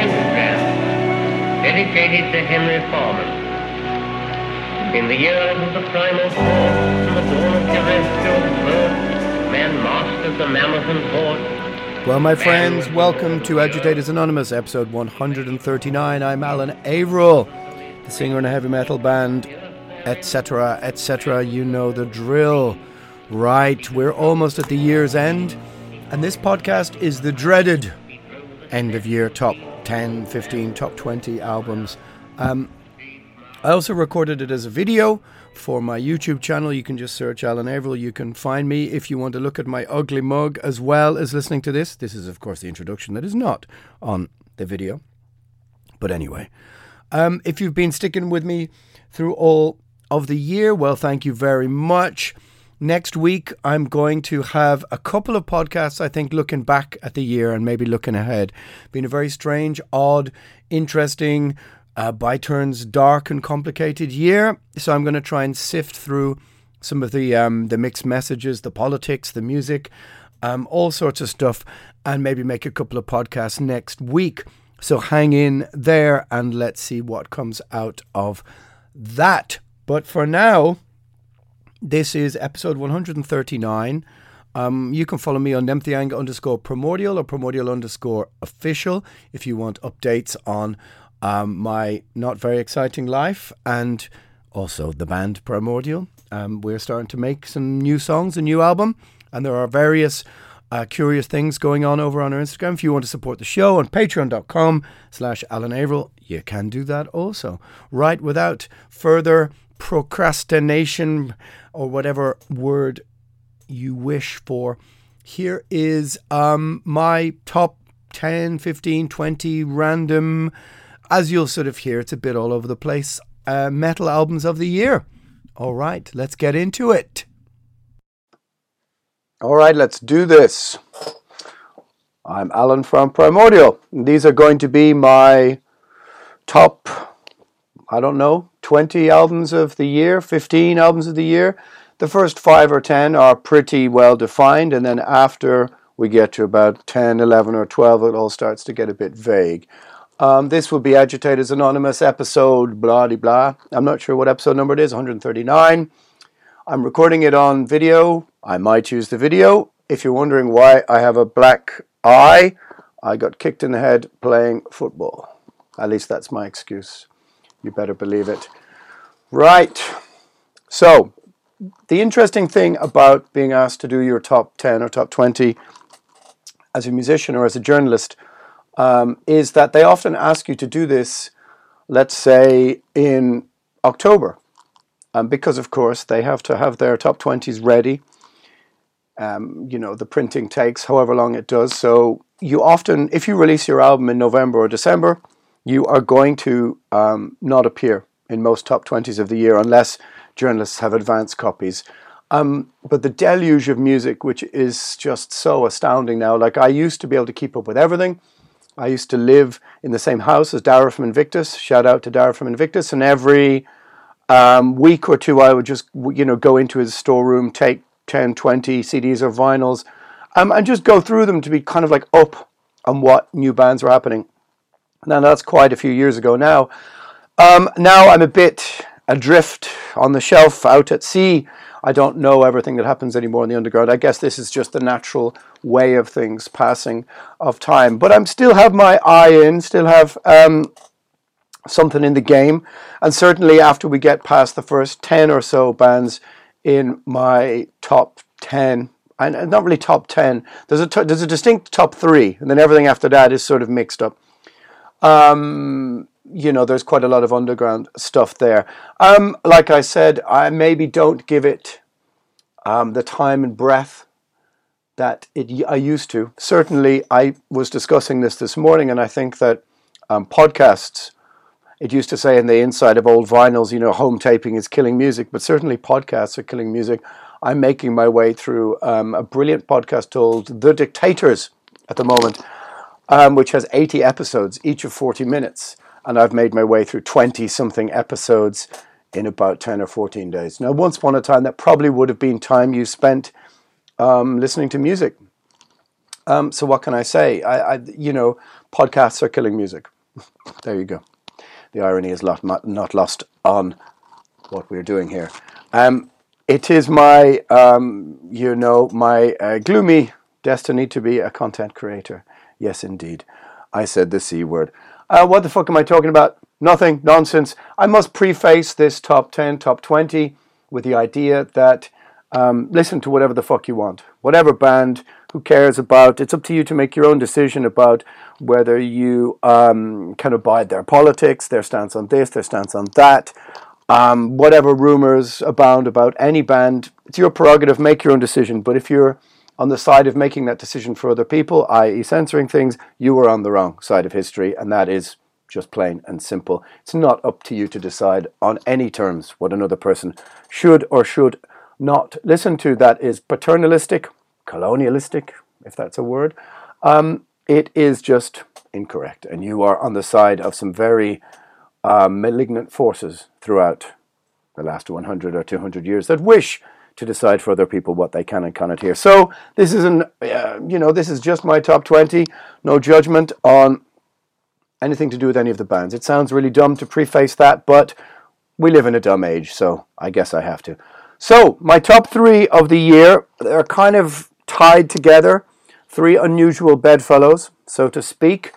Pentagram dedicated to Henry Foreman. In the years of the primal force and the dawn of terrestrial birth, man mastered the mammoth and horde. Well, my friends, welcome to Agitators Anonymous, episode 139. I'm Alan Averill, the singer in a heavy metal band, etc., etc. You know the drill. Right, we're almost at the year's end, and this podcast is the dreaded end of year top 10, 15, top 20 albums. Um, I also recorded it as a video for my YouTube channel. You can just search Alan Averill. You can find me if you want to look at my ugly mug as well as listening to this. This is, of course, the introduction that is not on the video. But anyway, um, if you've been sticking with me through all of the year, well, thank you very much. Next week, I'm going to have a couple of podcasts, I think, looking back at the year and maybe looking ahead. Been a very strange, odd, interesting, uh, by turns dark and complicated year. So I'm going to try and sift through some of the um, the mixed messages, the politics, the music, um, all sorts of stuff, and maybe make a couple of podcasts next week. So hang in there and let's see what comes out of that. But for now, this is episode 139. Um, you can follow me on Nemtheanga underscore primordial or primordial underscore official if you want updates on um, my not very exciting life and also the band Primordial. Um, we're starting to make some new songs, a new album, and there are various uh, curious things going on over on our Instagram. If you want to support the show on patreon.com slash Alan Averill, you can do that also. Right, without further procrastination or whatever word you wish for, here is um, my top 10, 15, 20 random, as you'll sort of hear, it's a bit all over the place, uh, metal albums of the year. All right, let's get into it. All right, let's do this. I'm Alan from Primordial. These are going to be my top, I don't know, 20 albums of the year, 15 albums of the year. The first five or 10 are pretty well defined, and then after we get to about 10, 11, or 12, it all starts to get a bit vague. Um, this will be Agitators Anonymous episode blah de blah. I'm not sure what episode number it is, 139. I'm recording it on video. I might use the video. If you're wondering why I have a black eye, I got kicked in the head playing football. At least that's my excuse. You better believe it. Right. So, the interesting thing about being asked to do your top 10 or top 20 as a musician or as a journalist um, is that they often ask you to do this, let's say, in October. Um, because, of course, they have to have their top 20s ready. Um, you know, the printing takes however long it does. So, you often, if you release your album in November or December, you are going to um, not appear in most top 20s of the year unless journalists have advance copies. Um, but the deluge of music, which is just so astounding now, like I used to be able to keep up with everything. I used to live in the same house as Dara from Invictus. Shout out to Dara from Invictus. And every um, week or two, I would just you know go into his storeroom, take 10, 20 CDs or vinyls, um, and just go through them to be kind of like up on what new bands were happening. Now that's quite a few years ago now. Um, now I'm a bit adrift on the shelf out at sea. I don't know everything that happens anymore in the underground. I guess this is just the natural way of things passing of time. But I'm still have my eye in, still have um, something in the game. And certainly after we get past the first 10 or so bands in my top 10, and not really top 10, there's a, t- there's a distinct top three, and then everything after that is sort of mixed up. Um, you know, there's quite a lot of underground stuff there. Um, like I said, I maybe don't give it um, the time and breath that it I used to. Certainly, I was discussing this this morning, and I think that um, podcasts it used to say in the inside of old vinyls, you know, home taping is killing music, but certainly podcasts are killing music. I'm making my way through um, a brilliant podcast called The Dictators at the moment, um, which has 80 episodes, each of 40 minutes. And I've made my way through 20 something episodes in about 10 or 14 days. Now, once upon a time, that probably would have been time you spent um, listening to music. Um, so, what can I say? I, I, you know, podcasts are killing music. there you go the irony is not, not lost on what we're doing here. Um, it is my, um, you know, my uh, gloomy destiny to be a content creator. Yes, indeed. I said the C word. Uh, what the fuck am I talking about? Nothing. Nonsense. I must preface this top 10, top 20 with the idea that um, listen to whatever the fuck you want. Whatever band, who cares about? It's up to you to make your own decision about whether you um, can abide their politics, their stance on this, their stance on that. Um, whatever rumors abound about any band, it's your prerogative, make your own decision. But if you're on the side of making that decision for other people, i.e., censoring things, you are on the wrong side of history, and that is just plain and simple. It's not up to you to decide on any terms what another person should or should not listen to. That is paternalistic, colonialistic, if that's a word. Um, it is just incorrect. And you are on the side of some very uh, malignant forces throughout the last 100 or 200 years that wish to decide for other people what they can and cannot hear. So this is an, uh, you know, this is just my top 20. No judgment on anything to do with any of the bands. It sounds really dumb to preface that, but we live in a dumb age, so I guess I have to. So my top three of the year are kind of tied together three unusual bedfellows, so to speak.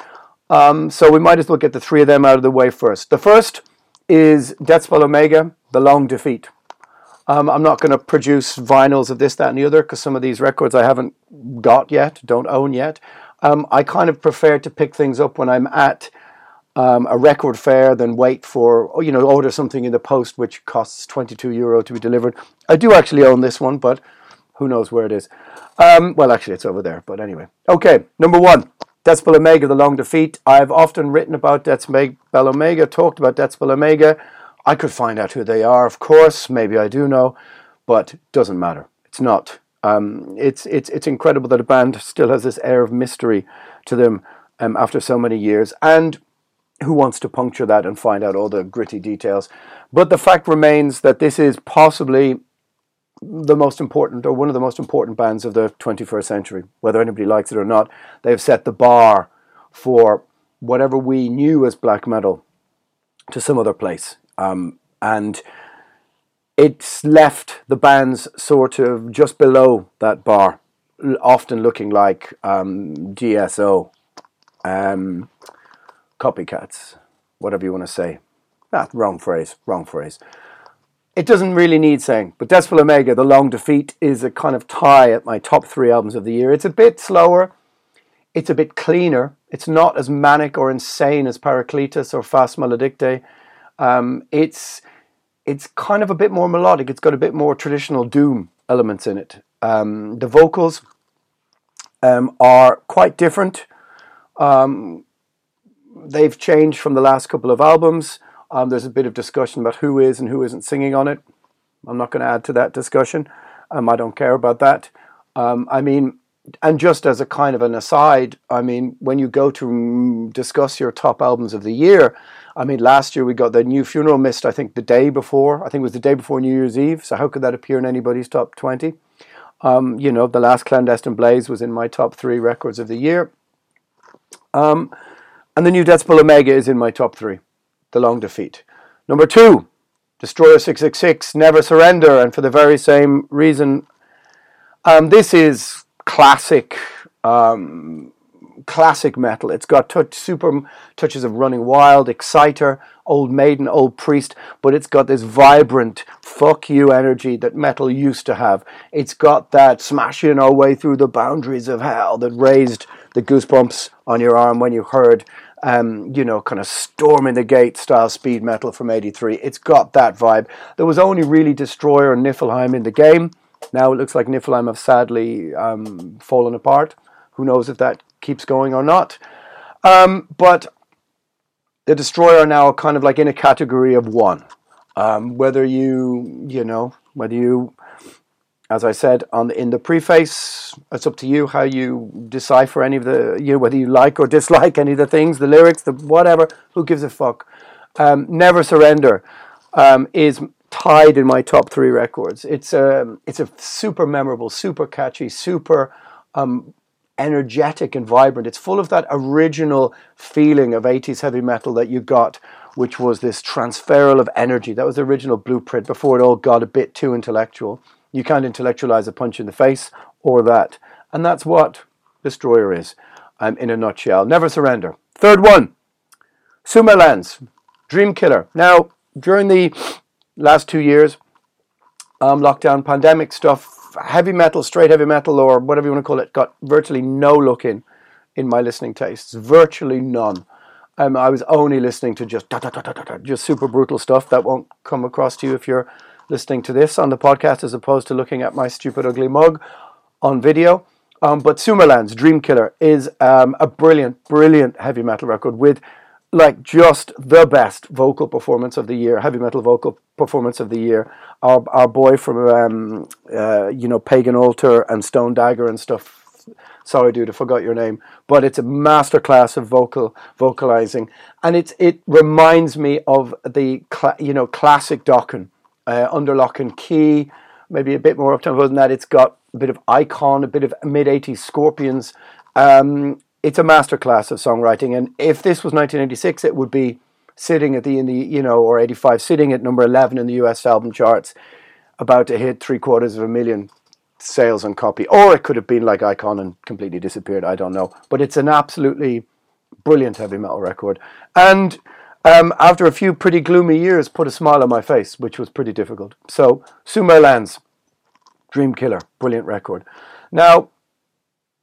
Um, so we might as well get the three of them out of the way first. The first is Deathspell Omega, The Long Defeat. Um, I'm not going to produce vinyls of this, that, and the other because some of these records I haven't got yet, don't own yet. Um, I kind of prefer to pick things up when I'm at um, a record fair than wait for, you know, order something in the post which costs 22 euro to be delivered. I do actually own this one, but who knows where it is. Um, well, actually, it's over there, but anyway. Okay, number one, Spell Omega, The Long Defeat. I've often written about Spell Omega, talked about Spell Omega. I could find out who they are, of course. Maybe I do know, but doesn't matter. It's not. Um, it's, it's, it's incredible that a band still has this air of mystery to them um, after so many years. And who wants to puncture that and find out all the gritty details? But the fact remains that this is possibly the most important or one of the most important bands of the 21st century, whether anybody likes it or not. They've set the bar for whatever we knew as black metal to some other place. Um, and it's left the bands sort of just below that bar, often looking like um, DSO, um, copycats, whatever you want to say. Ah, wrong phrase, wrong phrase it doesn't really need saying, but Deathspell Omega, The Long Defeat, is a kind of tie at my top three albums of the year. It's a bit slower, it's a bit cleaner, it's not as manic or insane as Paracletus or Fas Maledicti. Um, it's it's kind of a bit more melodic. It's got a bit more traditional doom elements in it. Um, the vocals um, are quite different. Um, they've changed from the last couple of albums. Um, there's a bit of discussion about who is and who isn't singing on it. I'm not going to add to that discussion. Um, I don't care about that. I mean, and just as a kind of an aside, I mean, when you go to discuss your top albums of the year, I mean, last year we got the new Funeral Mist, I think the day before. I think it was the day before New Year's Eve. So how could that appear in anybody's top 20? Um, you know, the last Clandestine Blaze was in my top three records of the year. Um, and the new Deathspell Omega is in my top three, The Long Defeat. Number two, Destroyer 666, Never Surrender. And for the very same reason, um, this is classic um, classic metal. It's got touch, super touches of Running Wild, Exciter, Old Maiden, Old Priest, but it's got this vibrant fuck you energy that metal used to have. It's got that smashing our way through the boundaries of hell that raised the goosebumps on your arm when you heard. Um, you know, kind of storming the gate style speed metal from '83. It's got that vibe. There was only really Destroyer and Nifelheim in the game. Now it looks like Nifelheim have sadly um, fallen apart. Who knows if that keeps going or not. Um, but the Destroyer are now kind of like in a category of one. Um, whether you, you know, whether you, as I said on the, in the preface, it's up to you how you decipher any of the, you know, whether you like or dislike any of the things, the lyrics, the whatever. Who gives a fuck? Um, Never Surrender um, is tied in my top three records. It's a, it's a super memorable, super catchy, super um, energetic and vibrant. It's full of that original feeling of 80s heavy metal that you got, which was this transferal of energy. That was the original blueprint before it all got a bit too intellectual. You can't intellectualize a punch in the face or that. And that's what Destroyer is um, in a nutshell. Never surrender. Third one, Sumerlands, Dream Killer. Now, during the last two years, um, lockdown, pandemic stuff, heavy metal, straight heavy metal, or whatever you want to call it, got virtually no look in in my listening tastes. Virtually none. Um, I was only listening to just da, da, da, just super brutal stuff that won't come across to you if you're listening to this on the podcast as opposed to looking at my stupid ugly mug on video. Um, but Sumerlands Dream Killer is um, a brilliant, brilliant heavy metal record with like just the best vocal performance of the year, heavy metal vocal performance of the year. Our our boy from um, uh, you know Pagan Altar and Stone Dagger and stuff. Sorry, dude, I forgot your name, but it's a masterclass of vocal vocalizing, and it's it reminds me of the cl- you know classic Dokken uh, under lock and key, maybe a bit more uptempo than that. It's got a bit of icon, a bit of mid '80s Scorpions. Um, it's a masterclass of songwriting. And if this was 1986, it would be sitting at the in the you know or 85, sitting at number 11 in the U.S. album charts, about to hit three quarters of a million sales on copy. Or it could have been like Icon and completely disappeared. I don't know. But it's an absolutely brilliant heavy metal record. And um, after a few pretty gloomy years, put a smile on my face, which was pretty difficult. So, Sumerlands Dream Killer, brilliant record. Now,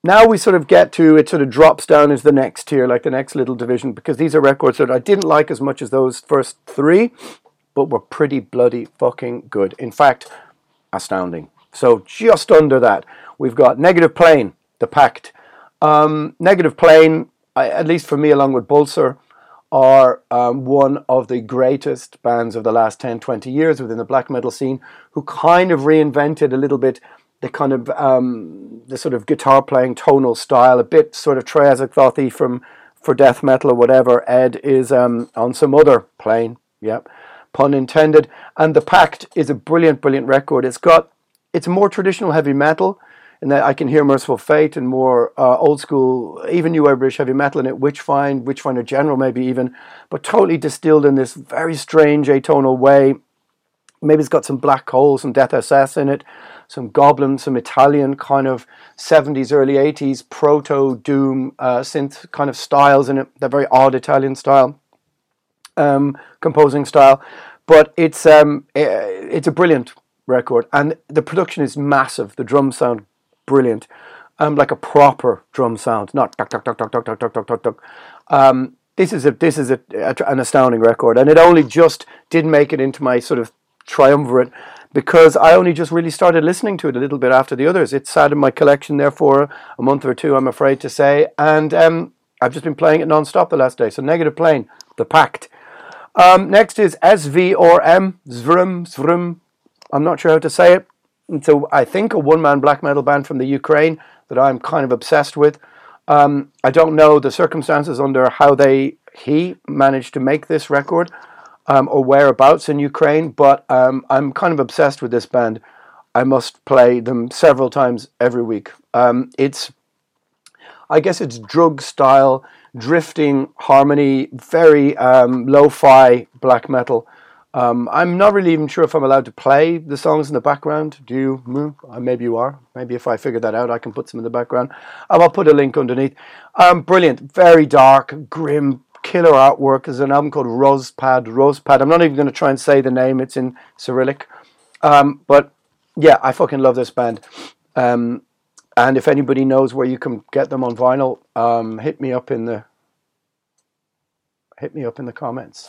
now we sort of get to it sort of drops down as the next tier like the next little division because these are records that i didn't like as much as those first three but were pretty bloody fucking good. In fact astounding. So just under that we've got negative plane the pact. Um, negative plane at least for me along with Bullseye are um, one of the greatest bands of the last 10 20 years within the black metal scene who kind of reinvented a little bit the kind of um, the sort of guitar playing tonal style, a bit sort of Trey Azagthothi from for death metal or whatever. Ed is um, on some other plane, yep, pun intended. And the Pact is a brilliant, brilliant record. It's got it's more traditional heavy metal, in that I can hear Mercyful Fate and more uh, old school, even new British heavy metal in it. Witchfind, Witchfinder General, maybe even, but totally distilled in this very strange atonal way. Maybe it's got some Black Hole, some Death SS in it some Goblin, some Italian kind of 70s, early 80s proto doom uh, synth kind of styles in it. They're very odd Italian style, um, composing style. But it's um, it's a brilliant record, and the production is massive. The drums sound brilliant, um, like a proper drum sound, not tuck tuck tuck tuck tuck tuck tuck tuck tuck. Um, this is a this is a, a, an astounding record, and it only just did make it into my sort of triumvirate because I only just really started listening to it a little bit after the others. It sat in my collection there for a month or two, I'm afraid to say, and um, I've just been playing it non-stop the last day. So Negative Plane, The Pact. Um, next is SVRM, Zvrum, Zvrum. I'm not sure how to say it. it's a, I think a one man black metal band from the Ukraine that I'm kind of obsessed with. Um, I don't know the circumstances under how they he managed to make this record um, or whereabouts in Ukraine, but um, I'm kind of obsessed with this band. I must play them several times every week. Um, it's, I guess, it's drug style, drifting harmony, very um, lo-fi black metal. Um, I'm not really even sure if I'm allowed to play the songs in the background. Do you? Mm, maybe you are. Maybe if I figure that out, I can put some in the background. I'll put a link underneath. Um, brilliant, very dark, grim, killer artwork. There's an album called Rozpad. Rozpad. I'm not even going to try and say the name. It's in Cyrillic. Um, but yeah, I fucking love this band. Um, and if anybody knows where you can get them on vinyl, um, hit me up in the hit me up in the comments.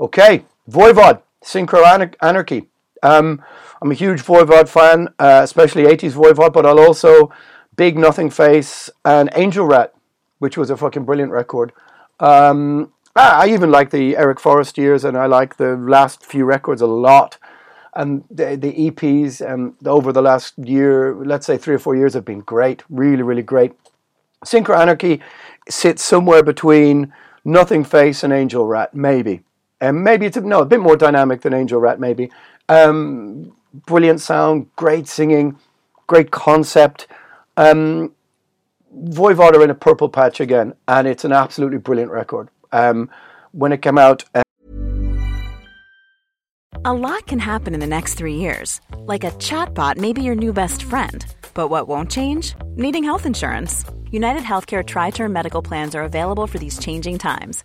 Okay, Voivod, Synchro Anarchy. Um, I'm a huge Voivod fan, uh, especially 80s Voivod, but I'll also Big Nothing Face and Angel Rat, which was a fucking brilliant record. Um, I even like the Eric Forrest years, and I like the last few records a lot. And the, the EPs um, over the last year, let's say three or four years, have been great, really, really great. Synchro Anarchy sits somewhere between Nothing Face and Angel Rat, maybe. And um, maybe it's a, no, a bit more dynamic than Angel Rat, maybe. Um, brilliant sound, great singing, great concept. Um, Voivod are in a purple patch again, and it's an absolutely brilliant record. Um, when it came out. Uh, a lot can happen in the next three years. Like a chatbot may be your new best friend. But what won't change? Needing health insurance. United Healthcare Tri Term Medical Plans are available for these changing times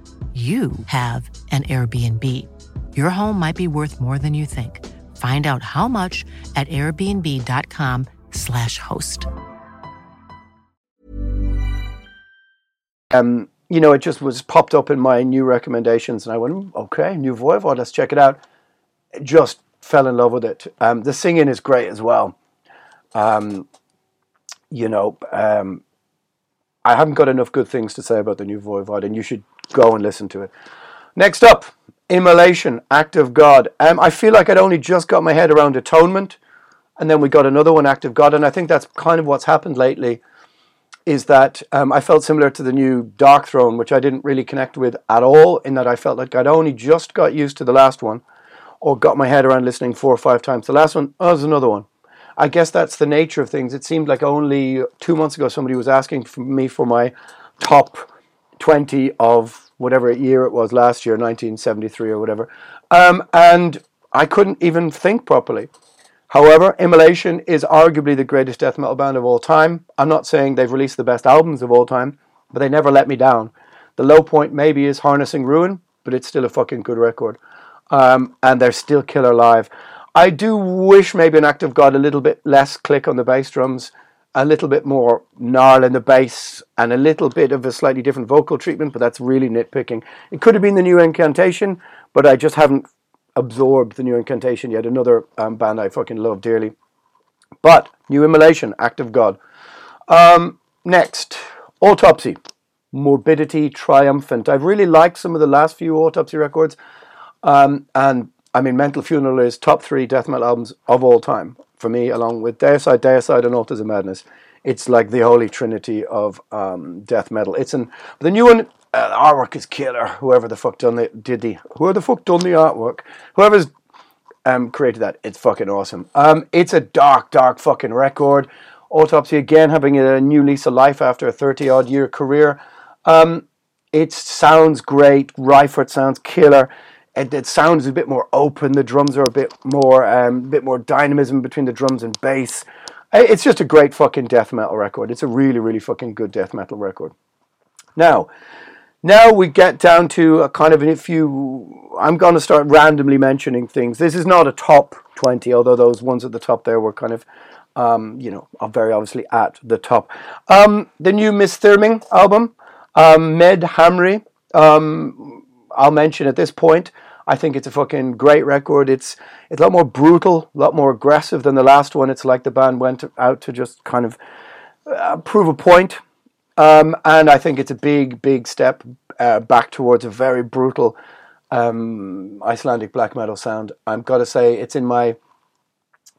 you have an Airbnb. Your home might be worth more than you think. Find out how much at airbnb.com/slash host. Um, you know, it just was popped up in my new recommendations, and I went, okay, new Voivod, let's check it out. Just fell in love with it. Um, the singing is great as well. Um, you know, um, I haven't got enough good things to say about the new Voivod, and you should go and listen to it. Next up, Immolation, Act of God. Um, I feel like I'd only just got my head around atonement, and then we got another one, Act of God, and I think that's kind of what's happened lately. Is that um, I felt similar to the new Darkthrone, which I didn't really connect with at all, in that I felt like I'd only just got used to the last one, or got my head around listening four or five times. The last one, oh, there's another one. I guess that's the nature of things. It seemed like only two months ago somebody was asking for me for my top 20 of whatever year it was last year, 1973 or whatever. Um, and I couldn't even think properly. However, Immolation is arguably the greatest death metal band of all time. I'm not saying they've released the best albums of all time, but they never let me down. The low point maybe is Harnessing Ruin, but it's still a fucking good record. um, and they're still killer live. I do wish maybe an Act of God a little bit less click on the bass drums, a little bit more gnarl in the bass, and a little bit of a slightly different vocal treatment, but that's really nitpicking. It could have been the new Incantation, but I just haven't absorbed the new Incantation yet. Another um, band I fucking love dearly. But New Immolation, Act of God. Um, next, Autopsy, Morbidity Triumphant. I've really liked some of the last few Autopsy records. Um, and I mean, Mental Funeral is top three death metal albums of all time for me, along with Deicide, Deicide, and Altars of Madness. It's like the holy trinity of um, death metal. It's an the new one. Uh, the artwork is killer. Whoever the fuck done the did the whoever the fuck done the artwork, whoever's um, created that, it's fucking awesome. Um, it's a dark, dark fucking record. Autopsy again having a new lease of life after a 30 odd year career. Um, it sounds great. Reifert sounds killer. It, it, sounds a bit more open. The drums are a bit more, um, bit more dynamism between the drums and bass. It's just a great fucking death metal record. It's a really, really fucking good death metal record. Now, now we get down to a kind of a few. I'm going to start randomly mentioning things. This is not a top 20, although those ones at the top there were kind of um, you know, are very obviously at the top. Um, the new Misþyrming album, um, Med Hamri, um, I'll mention at this point. I think it's a fucking great record. It's it's a lot more brutal, a lot more aggressive than the last one. It's like the band went out to just kind of uh, prove a point. Um, and I think it's a big, big step uh, back towards a very brutal um, Icelandic black metal sound. I've got to say, it's in my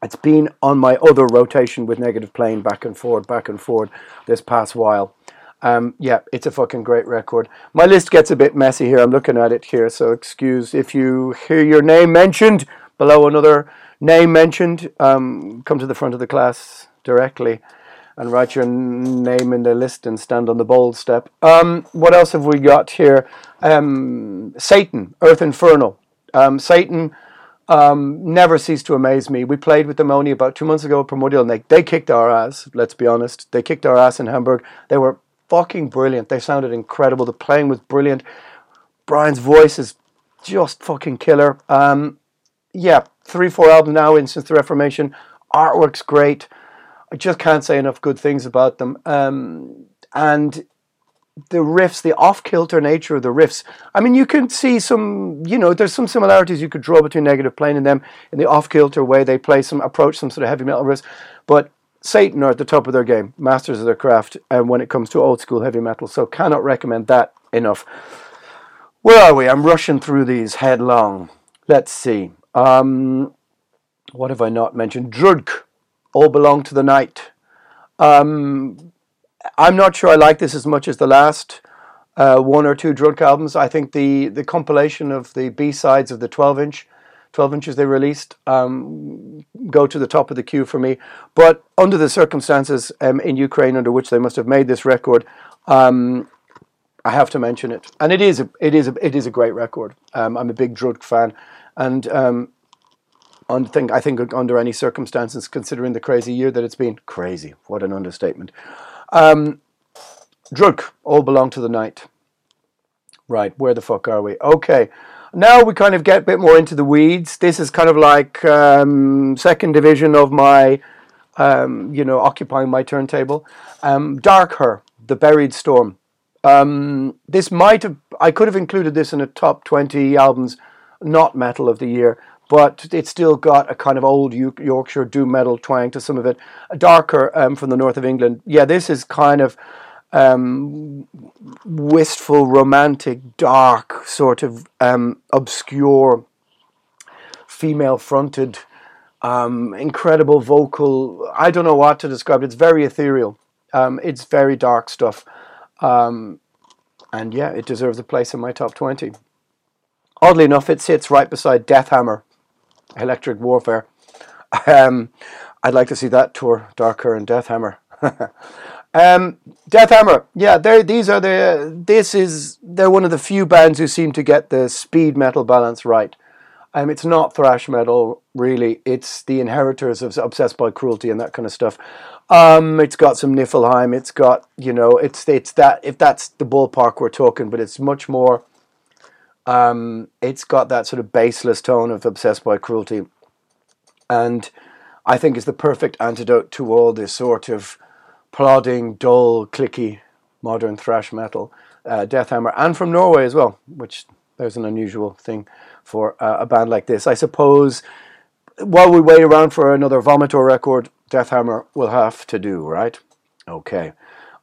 it's been on my other rotation with Negative Plane back and forward, back and forward this past while. Um, yeah, it's a fucking great record. My list gets a bit messy here. I'm looking at it here, so excuse if you hear your name mentioned below another name mentioned. Um, come to the front of the class directly and write your name in the list and stand on the bold step. Um, what else have we got here? Um, Satan, Earth Infernal. Um, Satan um, never ceased to amaze me. We played with them only about two months ago at Primordial, and they, they kicked our ass, let's be honest. They kicked our ass in Hamburg. They were fucking brilliant. They sounded incredible. The playing was brilliant. Brian's voice is just fucking killer. Um, yeah, three, four albums now in since the Reformation. Artwork's great. I just can't say enough good things about them. Um, and the riffs, the off kilter nature of the riffs. I mean, you can see some, you know, there's some similarities you could draw between Negative Plane and them in the off kilter way they play some, approach some sort of heavy metal riffs. But Satan are at the top of their game, masters of their craft, and when it comes to old school heavy metal. So cannot recommend that enough. Where are we? I'm rushing through these headlong. Let's see. Um, what have I not mentioned? Drudkh, All Belong to the Night. Um, I'm not sure I like this as much as the last uh, one or two Drudkh albums. I think the, the compilation of the B sides of the 12 inch, 12 inches they released, um, go to the top of the queue for me. But under the circumstances um, in Ukraine under which they must have made this record, um, I have to mention it, and it is a, it is a, it is a great record. Um, I'm a big Drudkh fan, and um, on think I think under any circumstances, considering the crazy year that it's been, crazy. What an understatement. Um, all belong to the night. Right, where the fuck are we? Okay, now we kind of get a bit more into the weeds. This is kind of like um, second division of my, um, you know, occupying my turntable. Um, Darkher, The Buried Storm. Um, this might have, I could have included this in a top 20 albums, not metal of the year, but it's still got a kind of old Yorkshire doom metal twang to some of it. Darkher um, from the north of England. Yeah, this is kind of um, wistful, romantic, dark, sort of um, obscure, female fronted, um, incredible vocal. I don't know what to describe. It's very ethereal. Um, it's very dark stuff. Um, and yeah, it deserves a place in my top 20. Oddly enough, it sits right beside Deathhammer Electric Warfare. Um, I'd like to see that tour, Darkher and Deathhammer. um, Deathhammer, yeah, these are the. This is they're one of the few bands who seem to get the speed metal balance right. Um, it's not thrash metal really. It's the inheritors of Obsessed by Cruelty and that kind of stuff. Um, it's got some Nifelheim. It's got you know, it's it's that if that's the ballpark we're talking, but it's much more Um, it's got that sort of baseless tone of Obsessed by Cruelty. And I think is the perfect antidote to all this sort of plodding, dull, clicky modern thrash metal. Uh, Deathhammer, and from Norway as well, which there's an unusual thing for uh, a band like this. I suppose while we wait around for another Vomitor record, Deathhammer will have to do, right? Okay.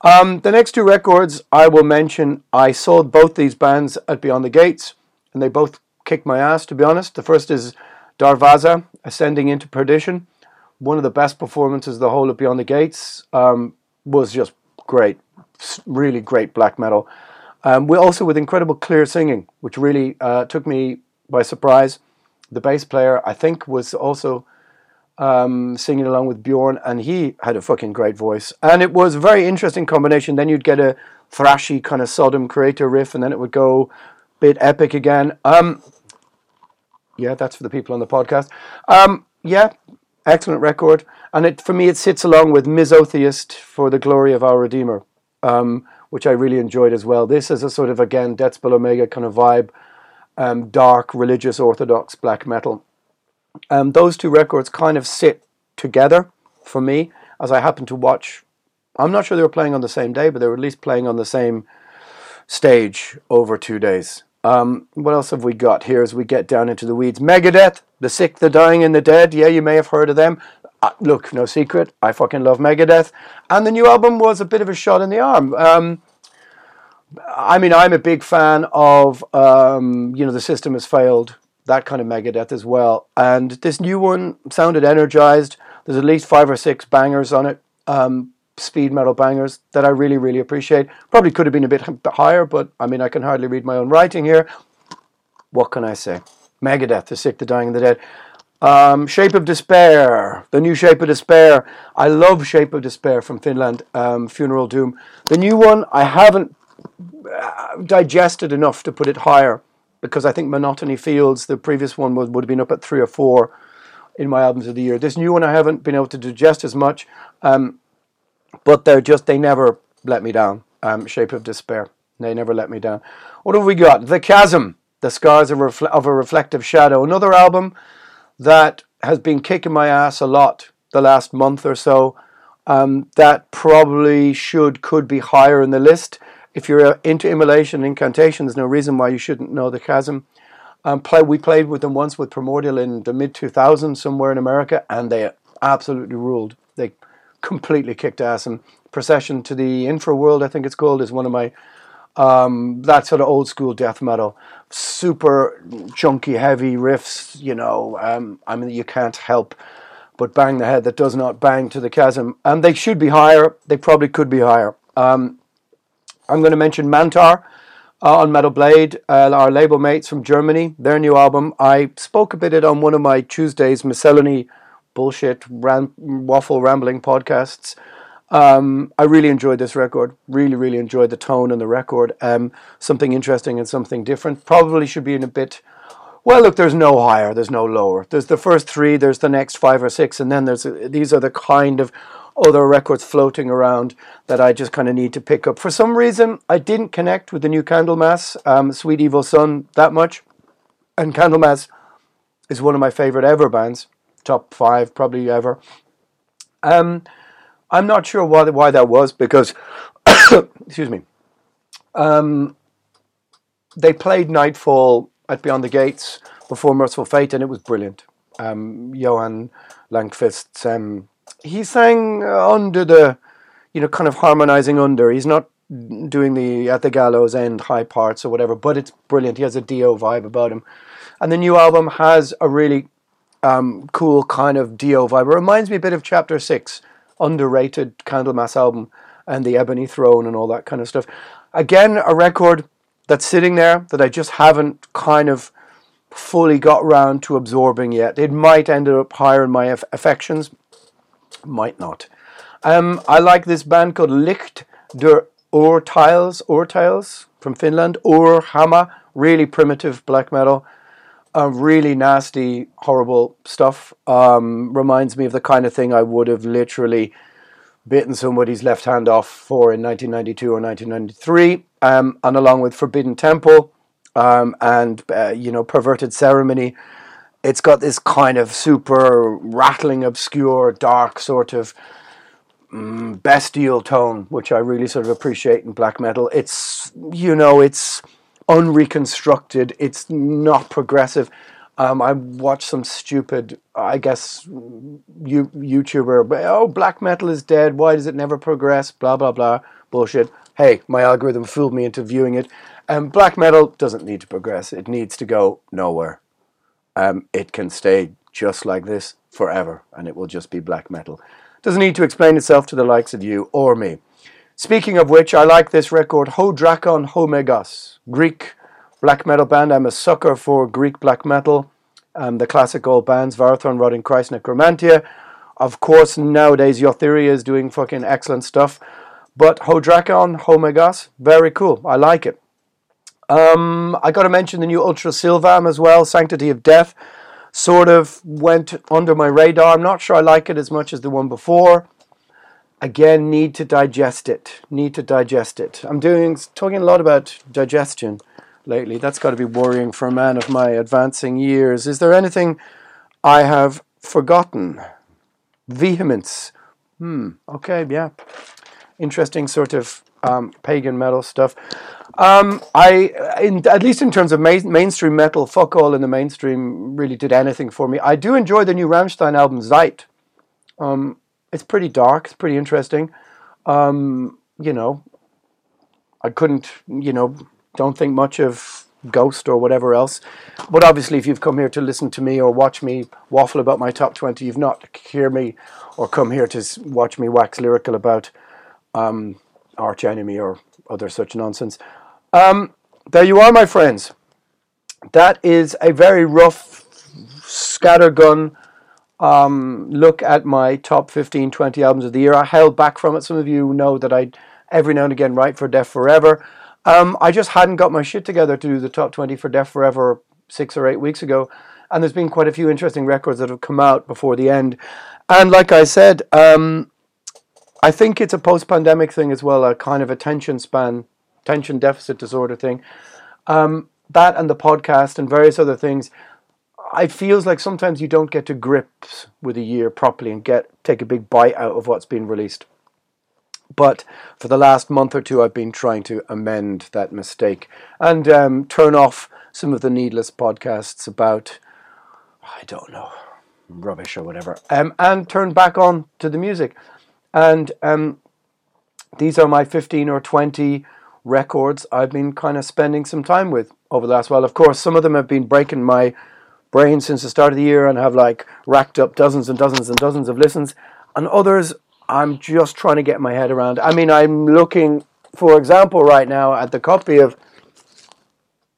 Um, the next two records I will mention, I saw both these bands at Beyond the Gates, and they both kicked my ass, to be honest. The first is Darvaza, Ascending into Perdition. One of the best performances of the whole of Beyond the Gates. Um, was just great, really great black metal. Um, we also with incredible clear singing, which really uh, took me by surprise. The bass player, I think, was also um, singing along with Bjorn, and he had a fucking great voice. And it was a very interesting combination. Then you'd get a thrashy kind of Sodom Kreator riff, and then it would go bit epic again. Um, yeah, that's for the people on the podcast. Um, yeah, excellent record, and it for me it sits along with Misotheist for the glory of our Redeemer, um, which I really enjoyed as well. This is a sort of again Deathspell Omega kind of vibe, um, dark religious orthodox black metal. Um, those two records kind of sit together for me as I happen to watch. I'm not sure they were playing on the same day, but they were at least playing on the same stage over two days. Um, what else have we got here as we get down into the weeds? Megadeth, the sick, the dying, and the dead. Yeah, you may have heard of them. Uh, look, no secret, I fucking love Megadeth. And the new album was a bit of a shot in the arm. Um, I mean, I'm a big fan of, um, you know, The System Has Failed, that kind of Megadeth as well. And this new one sounded energized. There's at least five or six bangers on it. Um, speed metal bangers that I really, really appreciate. Probably could have been a bit higher, but I mean, I can hardly read my own writing here. What can I say? Megadeth, The Sick, The Dying, and the Dead. Um, Shape of Despair, the new Shape of Despair. I love Shape of Despair from Finland, um, Funeral Doom. The new one, I haven't uh, digested enough to put it higher because I think Monotony Fields, the previous one, would, would have been up at three or four in my albums of the year. This new one, I haven't been able to digest as much. Um, but they're just they never let me down. Um, Shape of Despair, they never let me down. What have we got? The Chasm, The Scars of, a Reflective Shadow, another album that has been kicking my ass a lot the last month or so. Um, that probably should could be higher in the list. If you're into immolation incantation, there's no reason why you shouldn't know the chasm. Um, play, we played with them once with Primordial in the mid 2000s somewhere in America, and they absolutely ruled. They completely kicked ass. And Procession to the Infra World, I think it's called, is one of my um, that sort of old school death metal, super chunky, heavy riffs. You know, um, I mean, you can't help but bang the head that does not bang to the chasm. And they should be higher. They probably could be higher. Um, I'm going to mention Mantar. Uh, on Metal Blade, uh, our label mates from Germany, their new album. I spoke about it on one of my Tuesdays miscellany bullshit ram- waffle rambling podcasts. Um, I really enjoyed this record. Really, really enjoyed the tone and the record. Um, something interesting and something different. Probably should be in a bit. Well, look, there's no higher, there's no lower. There's the first three, there's the next five or six, and then there's these are the kind of other records floating around that I just kind of need to pick up. For some reason, I didn't connect with the new Candlemass, um, Sweet Evil Sun, that much. And Candlemass is one of my favorite ever bands top five probably ever. Um, I'm not sure why why that was because, excuse me, um, they played Nightfall at Beyond the Gates before Mercyful Fate, and it was brilliant. Um, Johan Längqvist, um, he sang under the, you know, kind of harmonizing under. He's not doing the at the gallows end high parts or whatever, but it's brilliant. He has a Dio vibe about him, and the new album has a really um, cool kind of Dio vibe. It reminds me a bit of Chapter 6, underrated Candlemass album, and the Ebony Throne and all that kind of stuff. Again, a record that's sitting there that I just haven't kind of fully got round to absorbing yet. It might end up higher in my aff- affections, might not. Um, I like this band called Licht der Urteils, Urteils from Finland, Ur Hama, really primitive black metal uh, really nasty, horrible stuff. Um, reminds me of the kind of thing I would have literally bitten somebody's left hand off for in 1992 or 1993. Um, and along with Forbidden Temple, um, and uh, you know perverted ceremony. It's got this kind of super rattling, obscure, dark sort of mm, bestial tone, which I really sort of appreciate in black metal. It's you know it's unreconstructed. It's not progressive. Um, I watched some stupid, I guess, you, YouTuber. Oh, black metal is dead. Why does it never progress? Blah blah blah. Bullshit. Hey, my algorithm fooled me into viewing it. Um, black metal doesn't need to progress. It needs to go nowhere. Um, it can stay just like this forever, and it will just be black metal. Doesn't need to explain itself to the likes of you or me. Speaking of which, I like this record, Ho Drakon Ho Megas, Greek black metal band. I'm a sucker for Greek black metal. and the classic old bands, Varathron, Rotting Christ, Necromantia. Of course, nowadays Yoth Iria is doing fucking excellent stuff. But Ho Drakon, Ho Megas, very cool. I like it. Um, I got to mention the new Ultra Sylvam as well, Sanctity of Death. Sort of went under my radar. I'm not sure I like it as much as the one before. Again, need to digest it. Need to digest it. I'm doing talking a lot about digestion lately. That's got to be worrying for a man of my advancing years. Is there anything I have forgotten? Vehemence. Hmm. Okay. Yeah. Interesting sort of um, pagan metal stuff. Um, I, in, at least in terms of main, mainstream metal, fuck all in the mainstream really did anything for me. I do enjoy the new Rammstein album, Zeit. Um, it's pretty dark. It's pretty interesting. Um, you know, I couldn't, you know, don't think much of Ghost or whatever else. But obviously, if you've come here to listen to me or watch me waffle about my top 20, you've not hear me or come here to watch me wax lyrical about um, Arch Enemy or other such nonsense. Um, there you are, my friends. That is a very rough scattergun um, look at my top 15, 20 albums of the year. I held back from it. Some of you know that I every now and again write for Deaf Forever. Um, I just hadn't got my shit together to do the top 20 for Deaf Forever six or eight weeks ago. And there's been quite a few interesting records that have come out before the end. And like I said, um, I think it's a post pandemic thing as well, a kind of attention span, attention deficit disorder thing. Um, that and the podcast and various other things. It feels like sometimes you don't get to grips with a year properly and get take a big bite out of what's been released. But for the last month or two, I've been trying to amend that mistake and um, turn off some of the needless podcasts about, I don't know, rubbish or whatever, um, and turn back on to the music. And um, these are my 15 or 20 records I've been kind of spending some time with over the last while. Of course, some of them have been breaking my brain since the start of the year and have like racked up dozens and dozens and dozens of listens. And others I'm just trying to get my head around. I mean, I'm looking, for example, right now at the copy of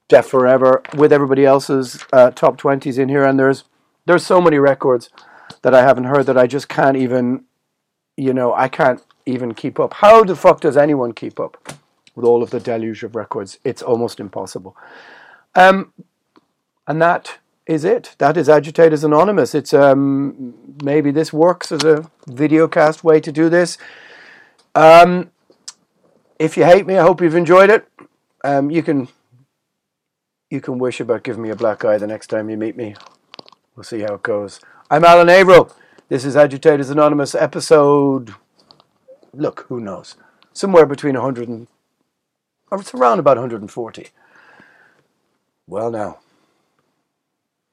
Deaf Forever with everybody else's uh, top 20s in here, and there's there's so many records that I haven't heard that I just can't even, you know, I can't even keep up. How the fuck does anyone keep up with all of the deluge of records? It's almost impossible. Um, and that is it. That is Agitators Anonymous. It's um, maybe this works as a video cast way to do this. Um, if you hate me, I hope you've enjoyed it. Um, you can you can wish about giving me a black eye the next time you meet me. We'll see how it goes. I'm Alan Averill. This is Agitators Anonymous episode. Look, who knows? Somewhere between 100 and it's around about 140. Well, now.